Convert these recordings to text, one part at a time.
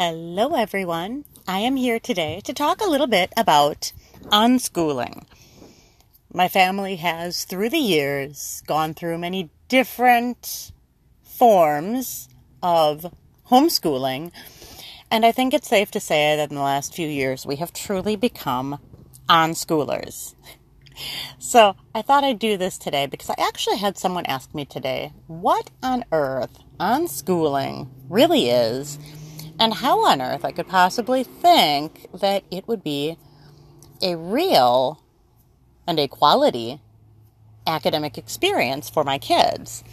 Hello, everyone. I am here today to talk a little bit about unschooling. My family has, through the years, gone through many different forms of homeschooling, and I think it's safe to say that in the last few years we have truly become unschoolers. So I thought I'd do this today because I actually had someone ask me today what on earth unschooling really is and how on earth I could possibly think that it would be a real and a quality academic experience for my kids.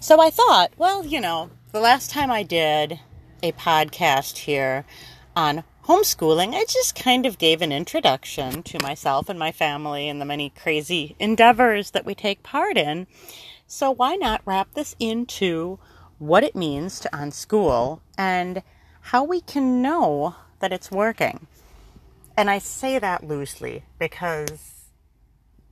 So I thought, well, you know, the last time I did a podcast here on homeschooling, I just kind of gave an introduction to myself and my family and the many crazy endeavors that we take part in. So why not wrap this into what it means to unschool and how we can know that it's working. And I say that loosely because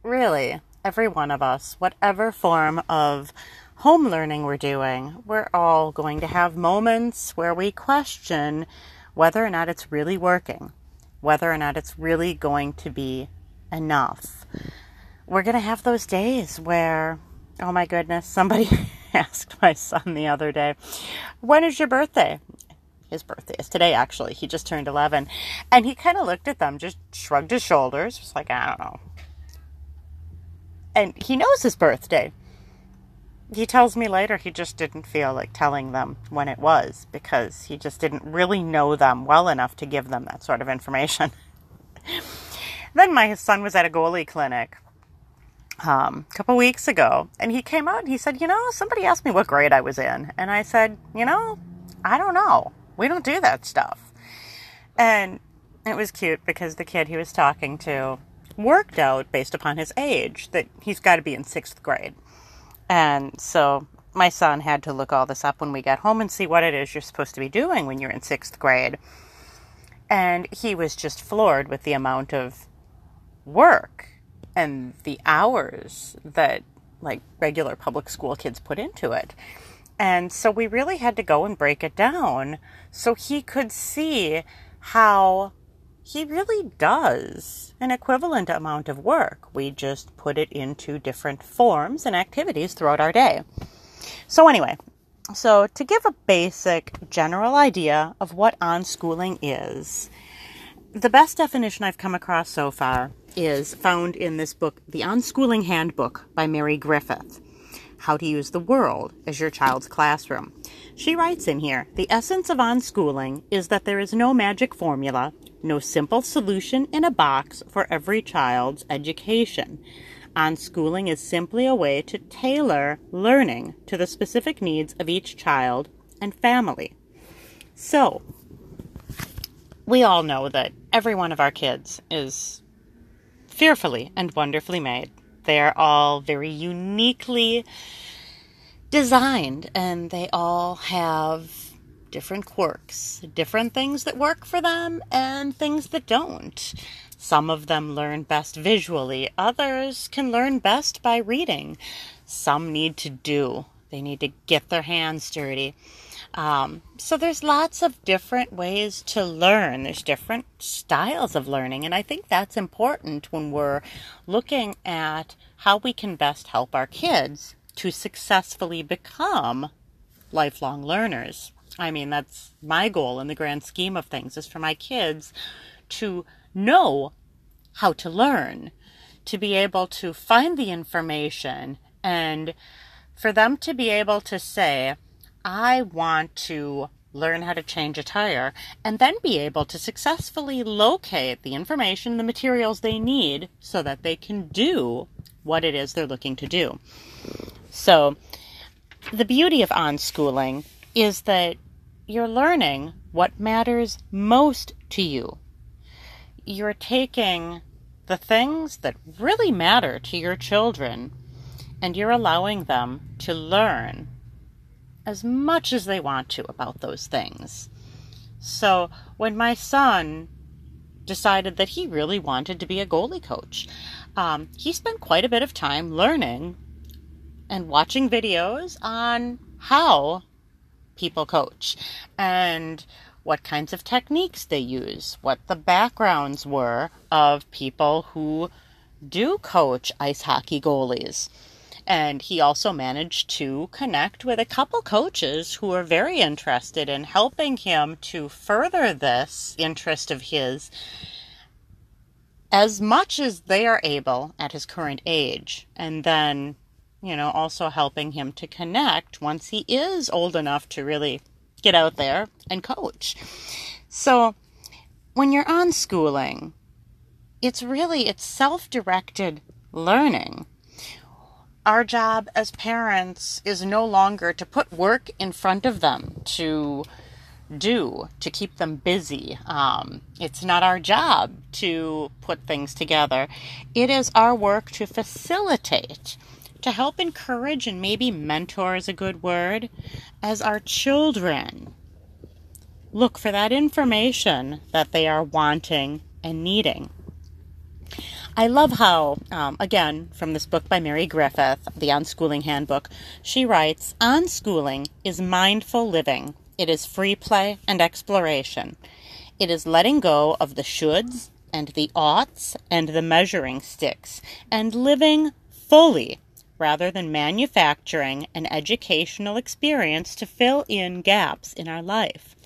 really, every one of us, whatever form of home learning we're doing, we're all going to have moments where we question whether or not it's really working, whether or not it's really going to be enough. We're going to have those days where, oh my goodness, somebody asked my son the other day, When is your birthday? His birthday is today, actually. He just turned 11. And he kind of looked at them, just shrugged his shoulders, was like, I don't know. And he knows his birthday. He tells me later he just didn't feel like telling them when it was because he just didn't really know them well enough to give them that sort of information. then my son was at a goalie clinic um, a couple weeks ago, and he came out and he said, You know, somebody asked me what grade I was in. And I said, You know, I don't know. We don't do that stuff. And it was cute because the kid he was talking to worked out based upon his age that he's got to be in sixth grade. And so my son had to look all this up when we got home and see what it is you're supposed to be doing when you're in sixth grade. And he was just floored with the amount of work and the hours that like regular public school kids put into it. And so we really had to go and break it down so he could see how he really does an equivalent amount of work. We just put it into different forms and activities throughout our day. So, anyway, so to give a basic general idea of what unschooling is, the best definition I've come across so far is found in this book, The Unschooling Handbook by Mary Griffith. How to Use the World as Your Child's Classroom. She writes in here The essence of unschooling is that there is no magic formula, no simple solution in a box for every child's education. Unschooling is simply a way to tailor learning to the specific needs of each child and family. So, we all know that every one of our kids is fearfully and wonderfully made. They're all very uniquely designed and they all have different quirks, different things that work for them and things that don't. Some of them learn best visually, others can learn best by reading. Some need to do, they need to get their hands dirty. Um, so there's lots of different ways to learn. There's different styles of learning, and I think that's important when we're looking at how we can best help our kids to successfully become lifelong learners. I mean, that's my goal in the grand scheme of things is for my kids to know how to learn, to be able to find the information and for them to be able to say, I want to learn how to change a tire, and then be able to successfully locate the information, the materials they need so that they can do what it is they're looking to do. So, the beauty of unschooling is that you're learning what matters most to you. You're taking the things that really matter to your children and you're allowing them to learn as much as they want to about those things. So when my son decided that he really wanted to be a goalie coach, um, he spent quite a bit of time learning and watching videos on how people coach and what kinds of techniques they use, what the backgrounds were of people who do coach ice hockey goalies. And he also managed to connect with a couple coaches who are very interested in helping him to further this interest of his as much as they are able at his current age. And then, you know, also helping him to connect once he is old enough to really get out there and coach. So when you're unschooling, it's really it's self-directed learning. Our job as parents is no longer to put work in front of them to do to keep them busy. Um, it's not our job to put things together. It is our work to facilitate, to help encourage, and maybe mentor is a good word, as our children look for that information that they are wanting and needing. I love how, um, again, from this book by Mary Griffith, The Unschooling Handbook, she writes Unschooling is mindful living it is free play and exploration. It is letting go of the shoulds and the oughts and the measuring sticks and living fully rather than manufacturing an educational experience to fill in gaps in our life.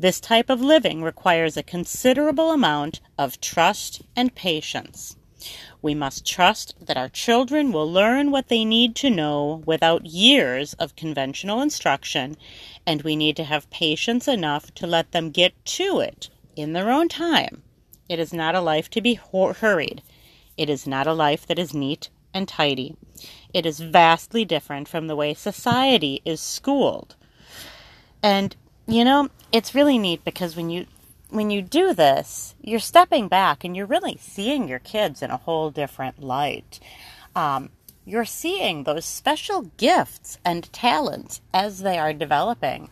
This type of living requires a considerable amount of trust and patience. We must trust that our children will learn what they need to know without years of conventional instruction, and we need to have patience enough to let them get to it in their own time. It is not a life to be hurried. It is not a life that is neat and tidy. It is vastly different from the way society is schooled. And, you know, it's really neat because when you when you do this, you're stepping back and you're really seeing your kids in a whole different light. Um, you're seeing those special gifts and talents as they are developing.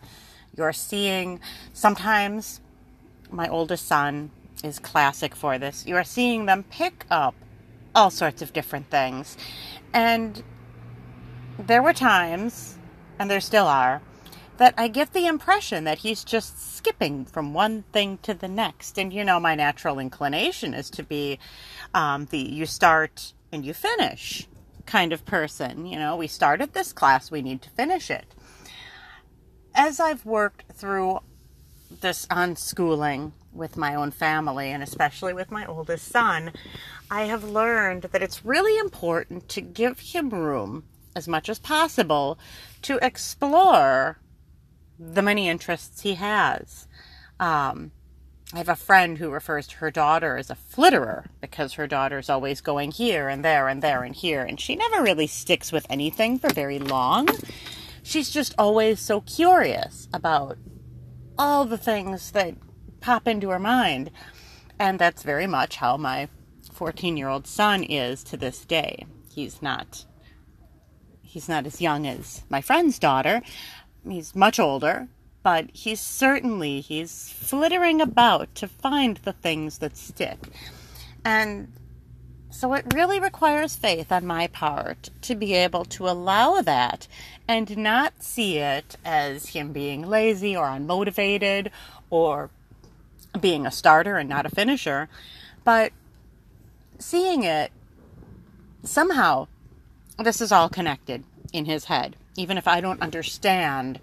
You're seeing sometimes my oldest son is classic for this. You are seeing them pick up all sorts of different things. And there were times, and there still are, that I get the impression that he's just skipping from one thing to the next. And you know, my natural inclination is to be um, the you start and you finish kind of person. You know, we started this class, we need to finish it. As I've worked through this unschooling with my own family and especially with my oldest son, I have learned that it's really important to give him room as much as possible to explore the many interests he has. Um, I have a friend who refers to her daughter as a flitterer because her daughter's always going here and there and there and here, and she never really sticks with anything for very long. She's just always so curious about all the things that pop into her mind. And that's very much how my 14 year old son is to this day. He's not he's not as young as my friend's daughter, he's much older, but he's certainly he's flittering about to find the things that stick. And so it really requires faith on my part to be able to allow that and not see it as him being lazy or unmotivated or being a starter and not a finisher, but seeing it somehow this is all connected in his head even if I don't understand.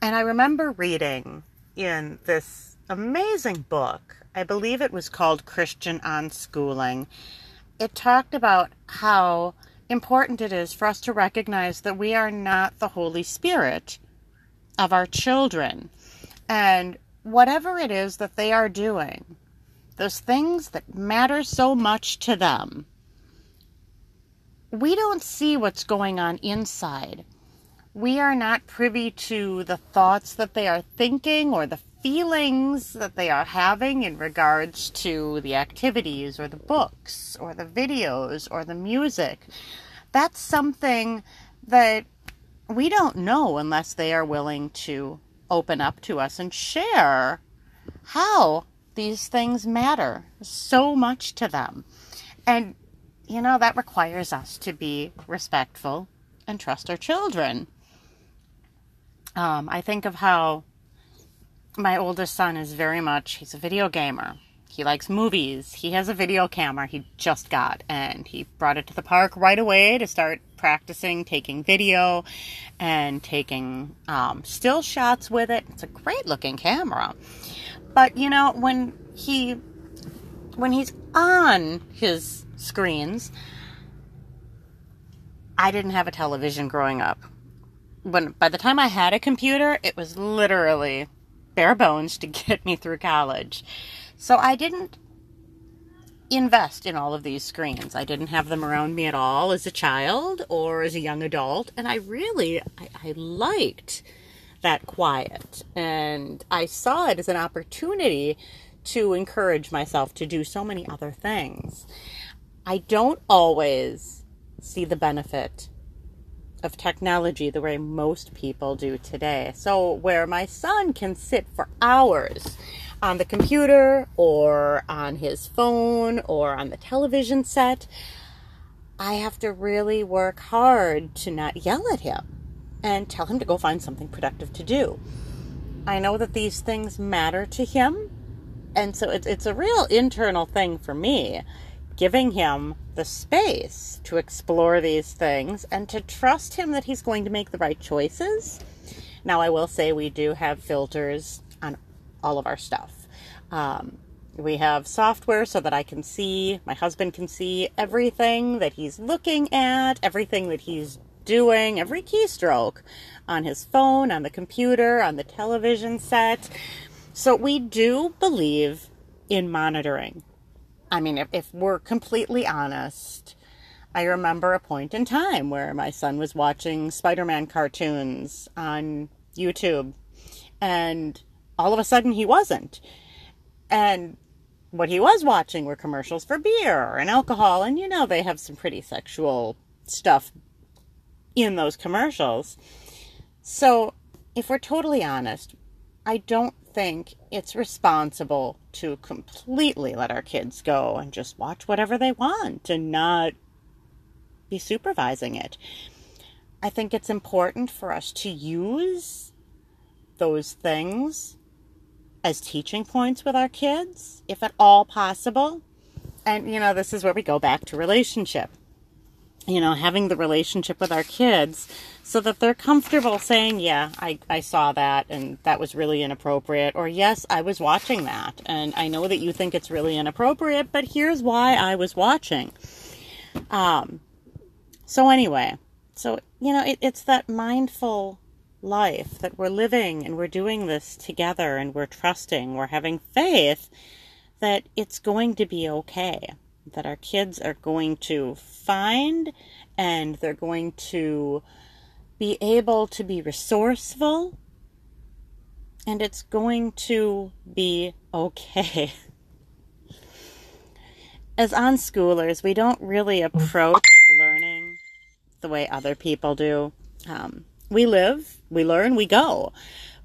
And I remember reading in this amazing book, I believe it was called Christian Unschooling. It talked about how important it is for us to recognize that we are not the Holy Spirit of our children. And whatever it is that they are doing, those things that matter so much to them, we don't see what's going on inside. We are not privy to the thoughts that they are thinking or the feelings that they are having in regards to the activities or the books or the videos or the music. That's something that we don't know unless they are willing to open up to us and share how these things matter so much to them. And you know, that requires us to be respectful and trust our children. Um, I think of how my oldest son is very much, he's a video gamer. He likes movies. He has a video camera he just got, and he brought it to the park right away to start practicing taking video and taking um, still shots with it. It's a great looking camera. But you know, when he when he's on his screens, I didn't have a television growing up. When by the time I had a computer, it was literally bare bones to get me through college. So I didn't invest in all of these screens. I didn't have them around me at all as a child or as a young adult, and I really I, I liked that quiet, and I saw it as an opportunity to encourage myself to do so many other things. I don't always see the benefit of technology the way most people do today. So, where my son can sit for hours on the computer or on his phone or on the television set, I have to really work hard to not yell at him and tell him to go find something productive to do. I know that these things matter to him, and so it's, it's a real internal thing for me, giving him the space to explore these things and to trust him that he's going to make the right choices. Now, I will say we do have filters on all of our stuff. Um, we have software so that I can see, my husband can see everything that he's looking at, everything that he's doing, every keystroke on his phone, on the computer, on the television set. So we do believe in monitoring. I mean, if, if we're completely honest, I remember a point in time where my son was watching Spider Man cartoons on YouTube, and all of a sudden he wasn't. And what he was watching were commercials for beer and alcohol, and you know they have some pretty sexual stuff in those commercials. So, if we're totally honest, I don't think it's responsible to completely let our kids go and just watch whatever they want and not be supervising it. I think it's important for us to use those things as teaching points with our kids, if at all possible. And, you know, this is where we go back to relationship. You know, having the relationship with our kids so that they're comfortable saying, Yeah, I, I saw that and that was really inappropriate. Or, Yes, I was watching that. And I know that you think it's really inappropriate, but here's why I was watching. Um, so, anyway, so, you know, it, it's that mindful life that we're living and we're doing this together and we're trusting, we're having faith that it's going to be okay, that our kids are going to find and they're going to be able to be resourceful and it's going to be okay. As unschoolers, we don't really approach learning the way other people do. Um, we live, we learn, we go.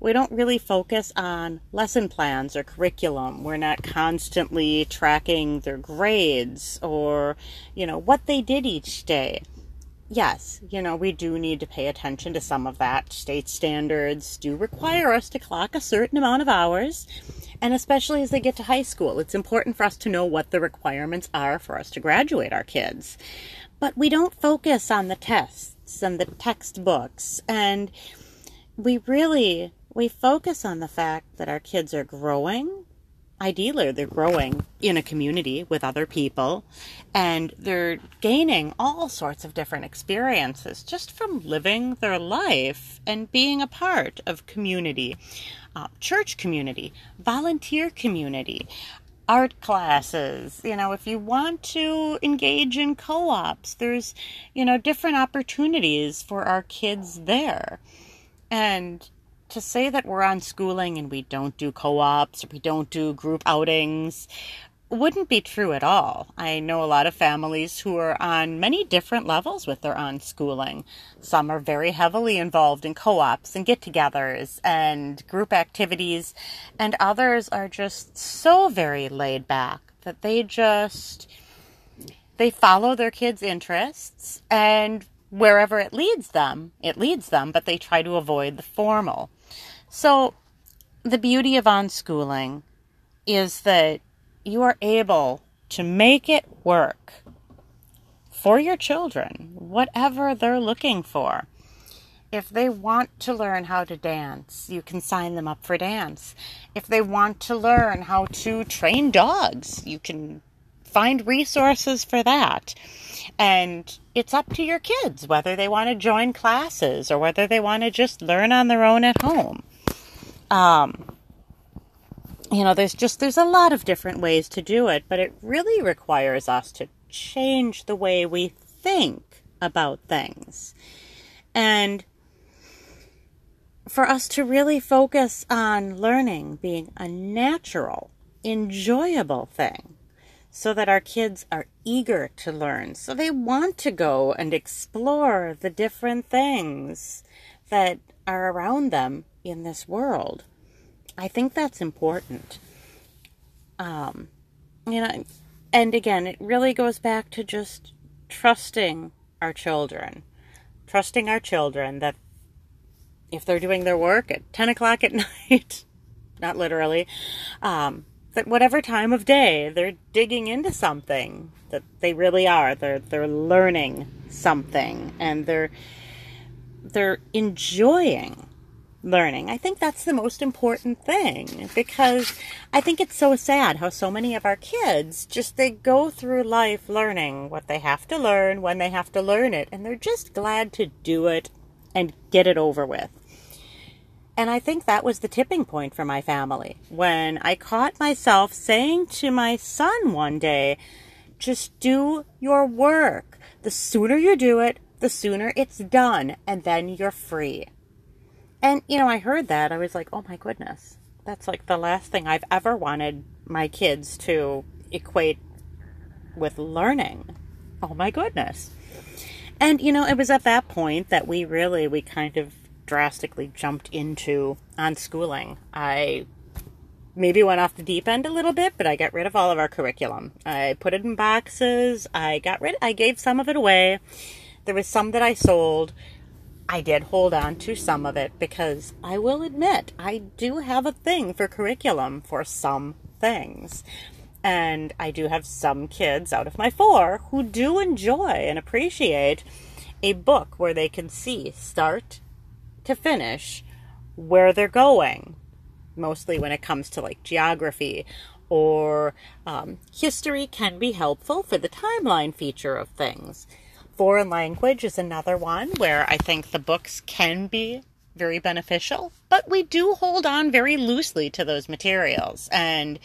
We don't really focus on lesson plans or curriculum. We're not constantly tracking their grades or, you know, what they did each day. Yes, you know, we do need to pay attention to some of that. State standards do require us to clock a certain amount of hours. And especially as they get to high school, it's important for us to know what the requirements are for us to graduate our kids. But we don't focus on the tests and the textbooks and we really we focus on the fact that our kids are growing ideally they're growing in a community with other people and they're gaining all sorts of different experiences just from living their life and being a part of community uh, church community volunteer community art classes. You know, if you want to engage in co ops, there's, you know, different opportunities for our kids there. And to say that we're unschooling and we don't do co ops or we don't do group outings wouldn't be true at all. I know a lot of families who are on many different levels with their unschooling. Some are very heavily involved in co ops and get togethers and group activities, and others are just so very laid back that they just they follow their kids' interests and wherever it leads them, it leads them, but they try to avoid the formal. So the beauty of unschooling is that you are able to make it work for your children, whatever they're looking for. If they want to learn how to dance, you can sign them up for dance. If they want to learn how to train dogs, you can find resources for that. And it's up to your kids whether they want to join classes or whether they want to just learn on their own at home. Um, you know, there's just there's a lot of different ways to do it, but it really requires us to change the way we think about things. And for us to really focus on learning being a natural, enjoyable thing so that our kids are eager to learn. So they want to go and explore the different things that are around them in this world. I think that's important. Um, you know, and again, it really goes back to just trusting our children, trusting our children that if they're doing their work at 10 o'clock at night, not literally, um, that whatever time of day they're digging into something that they really are they're they're learning something and they're they're enjoying learning i think that's the most important thing because i think it's so sad how so many of our kids just they go through life learning what they have to learn when they have to learn it and they're just glad to do it and get it over with and I think that was the tipping point for my family when I caught myself saying to my son one day, just do your work. The sooner you do it, the sooner it's done, and then you're free. And, you know, I heard that. I was like, oh my goodness. That's like the last thing I've ever wanted my kids to equate with learning. Oh my goodness. And, you know, it was at that point that we really, we kind of drastically jumped into unschooling. I maybe went off the deep end a little bit, but I got rid of all of our curriculum. I put it in boxes. I got rid I gave some of it away. There was some that I sold. I did hold on to some of it because I will admit I do have a thing for curriculum for some things. And I do have some kids out of my four who do enjoy and appreciate a book where they can see start to finish where they're going, mostly when it comes to like geography or um, history can be helpful for the timeline feature of things. Foreign language is another one where I think the books can be very beneficial, but we do hold on very loosely to those materials and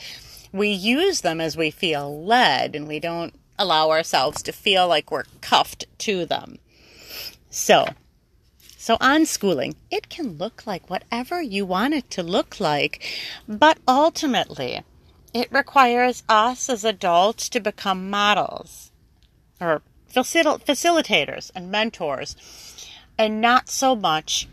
we use them as we feel led and we don't allow ourselves to feel like we're cuffed to them. So, so, unschooling, it can look like whatever you want it to look like, but ultimately, it requires us as adults to become models or facil- facilitators and mentors, and not so much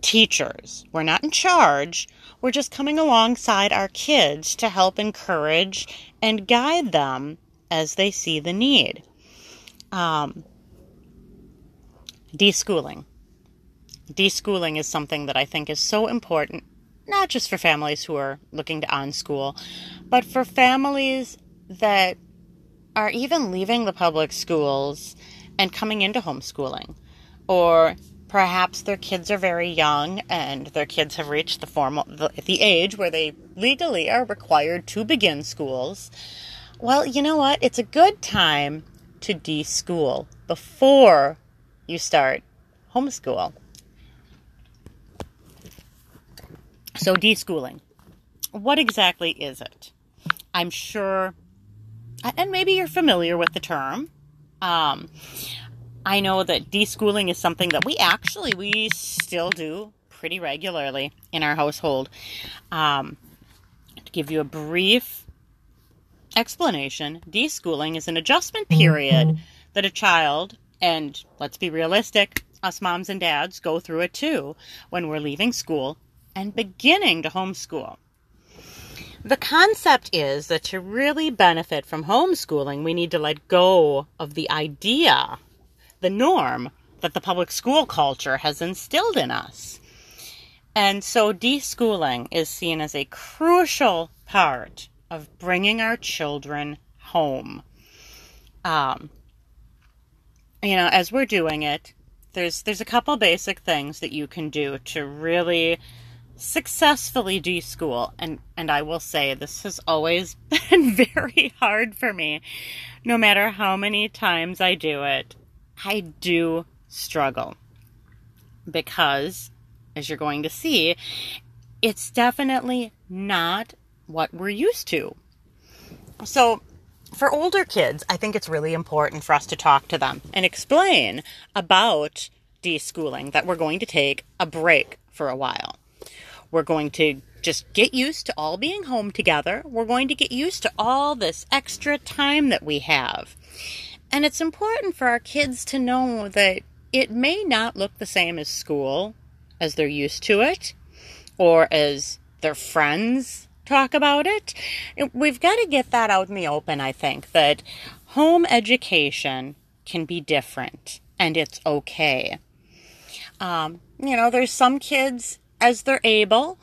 teachers. We're not in charge. We're just coming alongside our kids to help encourage and guide them as they see the need. Um, deschooling deschooling is something that I think is so important, not just for families who are looking to unschool, but for families that are even leaving the public schools and coming into homeschooling. Or perhaps their kids are very young and their kids have reached the formal the, the age where they legally are required to begin schools. Well, you know what? It's a good time to deschool before you start homeschool. So, deschooling. What exactly is it? I'm sure, and maybe you're familiar with the term. Um, I know that deschooling is something that we actually we still do pretty regularly in our household. Um, to give you a brief explanation, deschooling is an adjustment period mm-hmm. that a child, and let's be realistic, us moms and dads go through it too when we're leaving school and beginning to homeschool. The concept is that to really benefit from homeschooling, we need to let go of the idea, the norm that the public school culture has instilled in us. And so deschooling is seen as a crucial part of bringing our children home. Um, you know, as we're doing it, there's there's a couple basic things that you can do to really successfully deschool and and I will say this has always been very hard for me. No matter how many times I do it I do struggle. Because as you're going to see it's definitely not what we're used to. So for older kids, I think it's really important for us to talk to them and explain about deschooling, that we're going to take a break for a while. We're going to just get used to all being home together. We're going to get used to all this extra time that we have. And it's important for our kids to know that it may not look the same as school as they're used to it or as their friends talk about it. We've got to get that out in the open, I think, that home education can be different and it's okay. Um, you know, there's some kids, as they're able,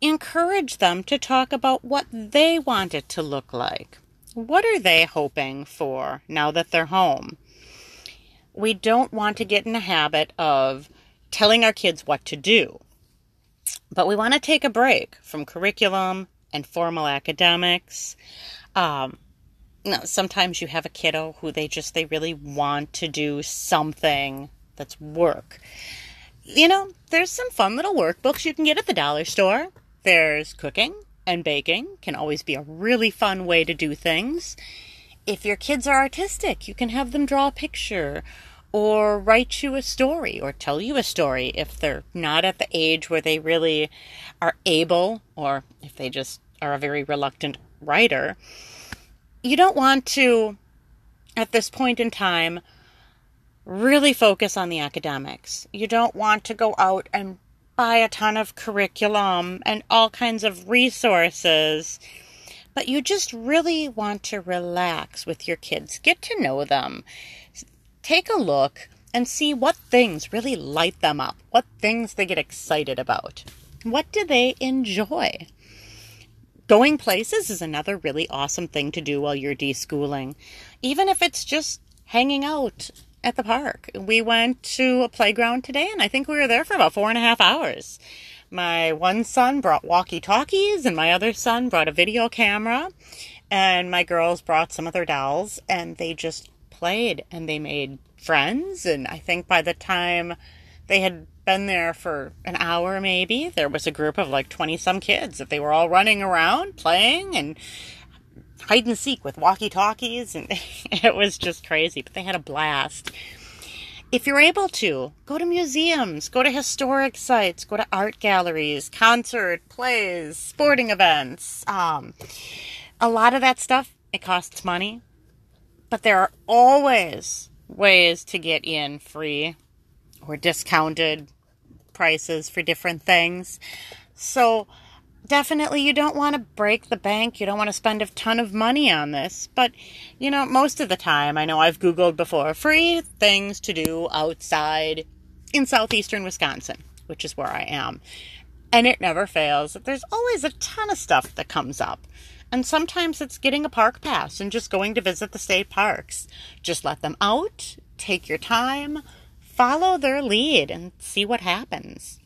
encourage them to talk about what they want it to look like. What are they hoping for now that they're home? We don't want to get in the habit of telling our kids what to do, but we want to take a break from curriculum and formal academics. Um, sometimes you have a kiddo who they just they really want to do something that's work you know, there's some fun little workbooks you can get at the dollar store. There's cooking and baking, can always be a really fun way to do things. If your kids are artistic, you can have them draw a picture or write you a story or tell you a story if they're not at the age where they really are able or if they just are a very reluctant writer. You don't want to, at this point in time, really focus on the academics. You don't want to go out and buy a ton of curriculum and all kinds of resources, but you just really want to relax with your kids, get to know them, take a look and see what things really light them up, what things they get excited about, what do they enjoy. Going places is another really awesome thing to do while you're deschooling, even if it's just hanging out at the park. We went to a playground today, and I think we were there for about four and a half hours. My one son brought walkie talkies, and my other son brought a video camera, and my girls brought some of their dolls, and they just played and they made friends. And I think by the time they had been there for an hour, maybe, there was a group of like 20 some kids that they were all running around playing and hide and seek with walkie talkies, and it was just crazy, but they had a blast. If you're able to, go to museums, go to historic sites, go to art galleries, concert, plays, sporting events. Um, a lot of that stuff, it costs money, but there are always ways to get in free or discounted prices for different things. So, definitely you don't want to break the bank. You don't want to spend a ton of money on this. But, you know, most of the time, I know I've Googled before free things to do outside in southeastern Wisconsin, which is where I am. And it never fails. There's always a ton of stuff that comes up. And sometimes it's getting a park pass and just going to visit the state parks. Just let them out, take your time, follow their lead, and see what happens.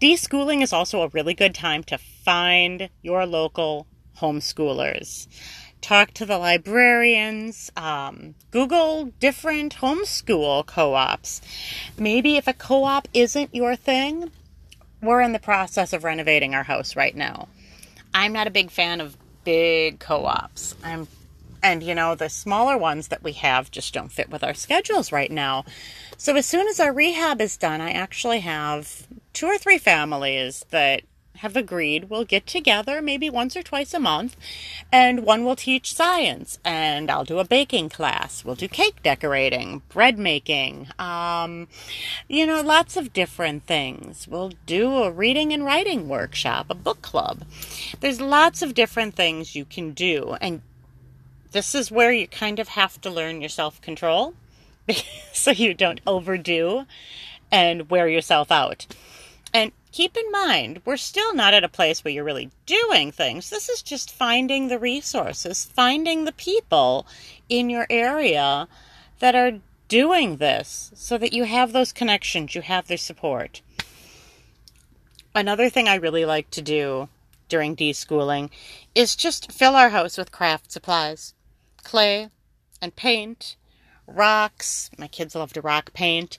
Deschooling is also a really good time to find your local homeschoolers. Talk to the librarians, um, Google different homeschool co ops. Maybe if a co op isn't your thing, we're in the process of renovating our house right now. I'm not a big fan of big co ops. I'm and you know the smaller ones that we have just don't fit with our schedules right now. So as soon as our rehab is done, I actually have two or three families that have agreed we'll get together maybe once or twice a month and one will teach science and I'll do a baking class. We'll do cake decorating, bread making, um, you know, lots of different things. We'll do a reading and writing workshop, a book club. There's lots of different things you can do and this is where you kind of have to learn your self control so you don't overdo and wear yourself out. And keep in mind, we're still not at a place where you're really doing things. This is just finding the resources, finding the people in your area that are doing this so that you have those connections, you have their support. Another thing I really like to do during deschooling is just fill our house with craft supplies clay and paint, rocks. My kids love to rock paint.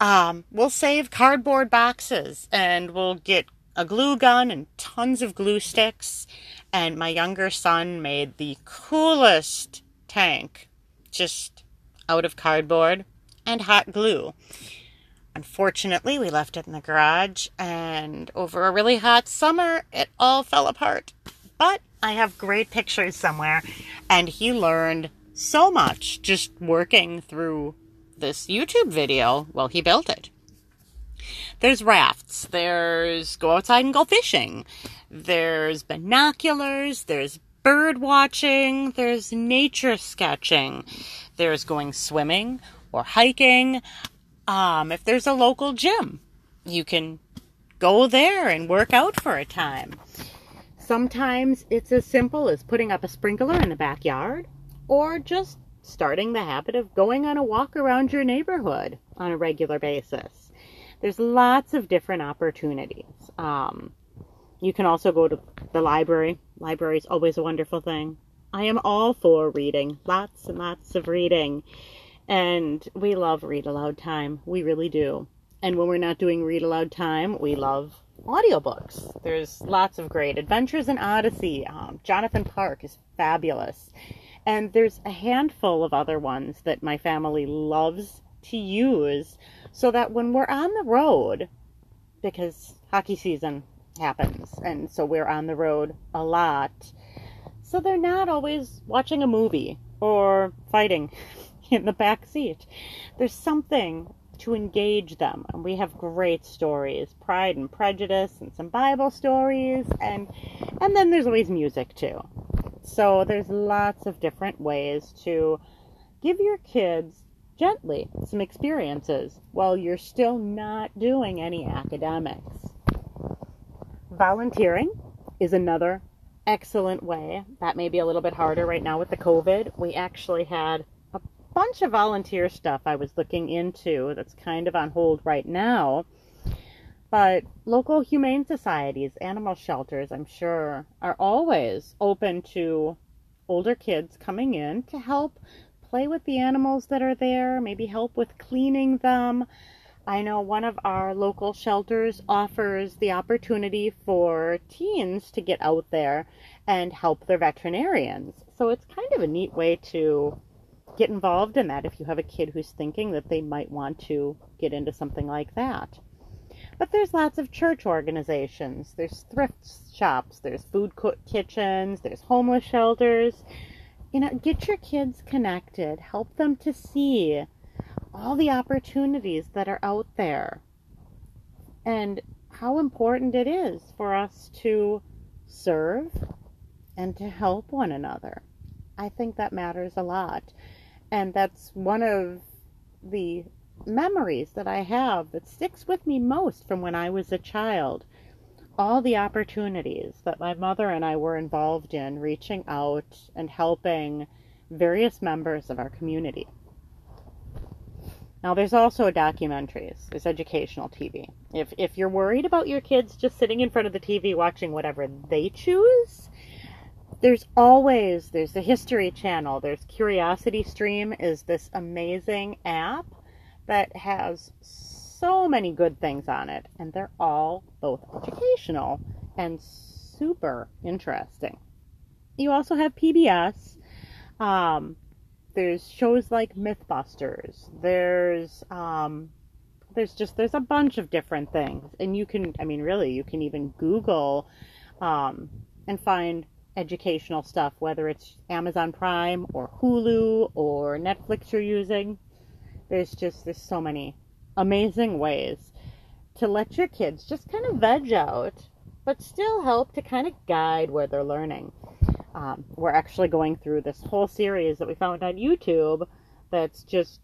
Um, we'll save cardboard boxes and we'll get a glue gun and tons of glue sticks. And my younger son made the coolest tank just out of cardboard and hot glue. Unfortunately, we left it in the garage, and over a really hot summer, it all fell apart. But I have great pictures somewhere, and he learned so much just working through this YouTube video while he built it. There's rafts, there's go outside and go fishing, there's binoculars, there's bird watching, there's nature sketching, there's going swimming or hiking. Um, if there's a local gym, you can go there and work out for a time. Sometimes it's as simple as putting up a sprinkler in the backyard or just starting the habit of going on a walk around your neighborhood on a regular basis. There's lots of different opportunities. Um, you can also go to the library. Library is always a wonderful thing. I am all for reading, lots and lots of reading. And we love read aloud time. We really do. And when we're not doing read aloud time, we love audiobooks. There's lots of great Adventures in Odyssey. Um, Jonathan Park is fabulous. And there's a handful of other ones that my family loves to use so that when we're on the road, because hockey season happens, and so we're on the road a lot, so they're not always watching a movie or fighting in the back seat. There's something to engage them. And we have great stories, Pride and Prejudice and some Bible stories and and then there's always music too. So there's lots of different ways to give your kids gently some experiences while you're still not doing any academics. Volunteering is another excellent way. That may be a little bit harder right now with the COVID. We actually had a bunch of volunteer stuff I was looking into that's kind of on hold right now but local humane societies, animal shelters, I'm sure, are always open to older kids coming in to help play with the animals that are there, maybe help with cleaning them. I know one of our local shelters offers the opportunity for teens to get out there and help their veterinarians. So it's kind of a neat way to get involved in that if you have a kid who's thinking that they might want to get into something like that. But there's lots of church organizations, there's thrift shops, there's food kitchens, there's homeless shelters. You know, get your kids connected, help them to see all the opportunities that are out there and how important it is for us to serve and to help one another. I think that matters a lot. And that's one of the memories that I have that sticks with me most from when I was a child. All the opportunities that my mother and I were involved in, reaching out and helping various members of our community. Now, there's also documentaries. There's educational TV. If if you're worried about your kids just sitting in front of the TV watching whatever they choose, there's always there's the History Channel. There's Curiosity Stream is this amazing app that has so many good things on it, and they're all both educational and super interesting. You also have PBS. Um, there's shows like MythBusters. There's um, there's just there's a bunch of different things, and you can I mean really you can even Google um, and find educational stuff, whether it's Amazon Prime or Hulu or Netflix you're using. There's just there's so many amazing ways to let your kids just kind of veg out, but still help to kind of guide where they're learning. Um, we're actually going through this whole series that we found on YouTube that's just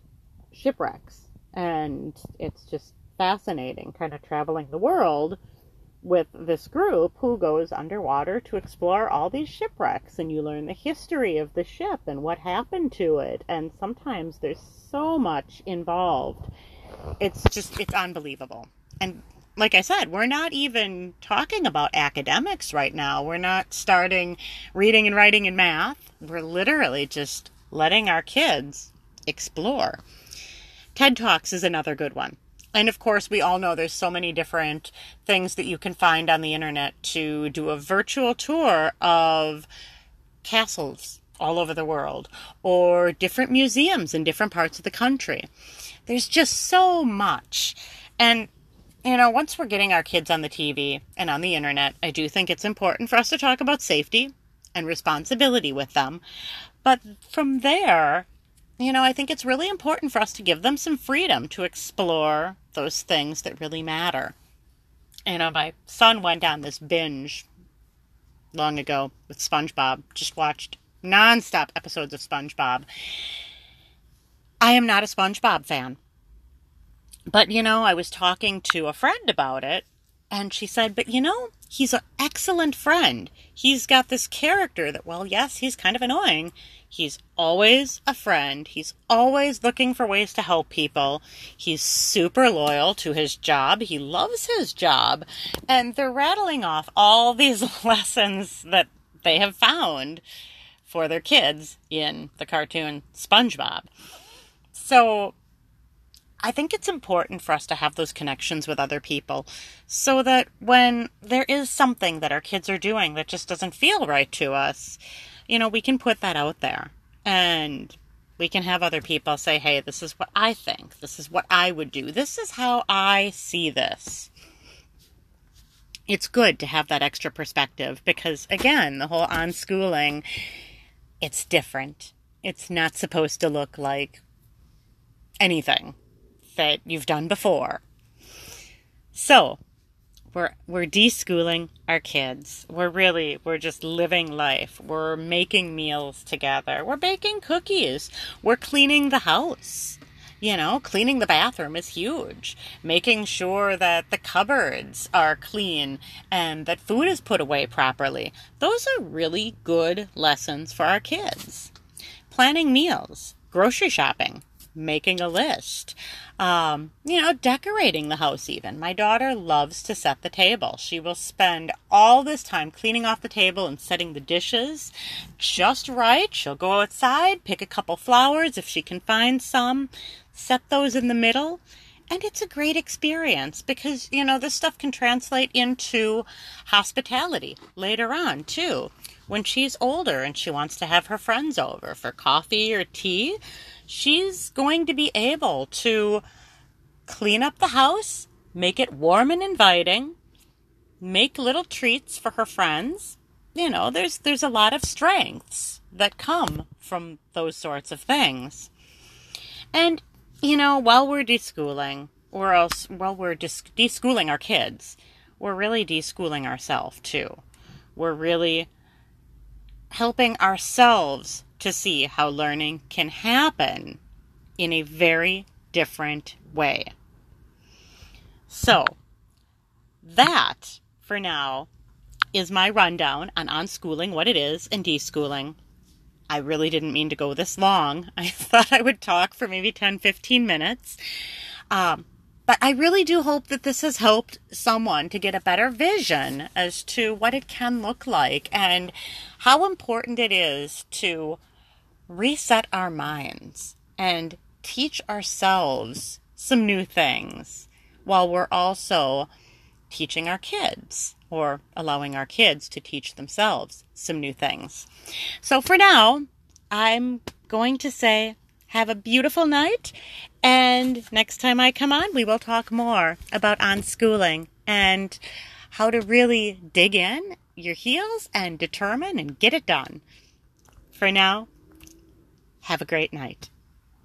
shipwrecks, and it's just fascinating, kind of traveling the world with this group who goes underwater to explore all these shipwrecks and you learn the history of the ship and what happened to it and sometimes there's so much involved it's just it's unbelievable and like I said, we're not even talking about academics right now. We're not starting reading and writing and math. We're literally just letting our kids explore. TED Talks is another good one. And of course, we all know there's so many different things that you can find on the internet to do a virtual tour of castles all over the world or different museums in different parts of the country. There's just so much. And you know, once we're getting our kids on the TV and on the internet, I do think it's important for us to talk about safety and responsibility with them. But from there, you know, I think it's really important for us to give them some freedom to explore those things that really matter. You know, my son went on this binge long ago with SpongeBob, just watched nonstop episodes of SpongeBob. I am not a SpongeBob fan. But, you know, I was talking to a friend about it, and she said, But you know, he's an excellent friend. He's got this character that, well, yes, he's kind of annoying. He's always a friend. He's always looking for ways to help people. He's super loyal to his job. He loves his job. And they're rattling off all these lessons that they have found for their kids in the cartoon SpongeBob. So I think it's important for us to have those connections with other people so that when there is something that our kids are doing that just doesn't feel right to us, you know, we can put that out there and we can have other people say, hey, this is what I think. This is what I would do. This is how I see this. It's good to have that extra perspective because, again, the whole unschooling, it's different. It's not supposed to look like anything that you've done before. So, we're we're deschooling our kids. We're really we're just living life. We're making meals together. We're baking cookies. We're cleaning the house. You know, cleaning the bathroom is huge. Making sure that the cupboards are clean and that food is put away properly. Those are really good lessons for our kids. Planning meals, grocery shopping, making a list, um, you know, decorating the house even. My daughter loves to set the table. She will spend all this time cleaning off the table and setting the dishes just right. She'll go outside, pick a couple flowers if she can find some, set those in the middle. And it's a great experience because, you know, this stuff can translate into hospitality later on, too. When she's older and she wants to have her friends over for coffee or tea, she's going to be able to clean up the house, make it warm and inviting, make little treats for her friends. You know, there's there's a lot of strengths that come from those sorts of things. And you know, while we're deschooling, or else while we're dis- deschooling our kids, we're really deschooling ourselves too. We're really helping ourselves to see how learning can happen in a very different way. So, that for now is my rundown on unschooling, what it is, and deschooling. I really didn't mean to go this long. I thought I would talk for maybe 10, 15 minutes. Um, but I really do hope that this has helped someone to get a better vision as to what it can look like and how important it is to reset our minds and teach ourselves some new things while we're also teaching our kids or allowing our kids to teach themselves some new things. So for now, I'm going to say have a beautiful night. And next time I come on, we will talk more about unschooling and how to really dig in your heels and determine and get it done. For now, have a great night.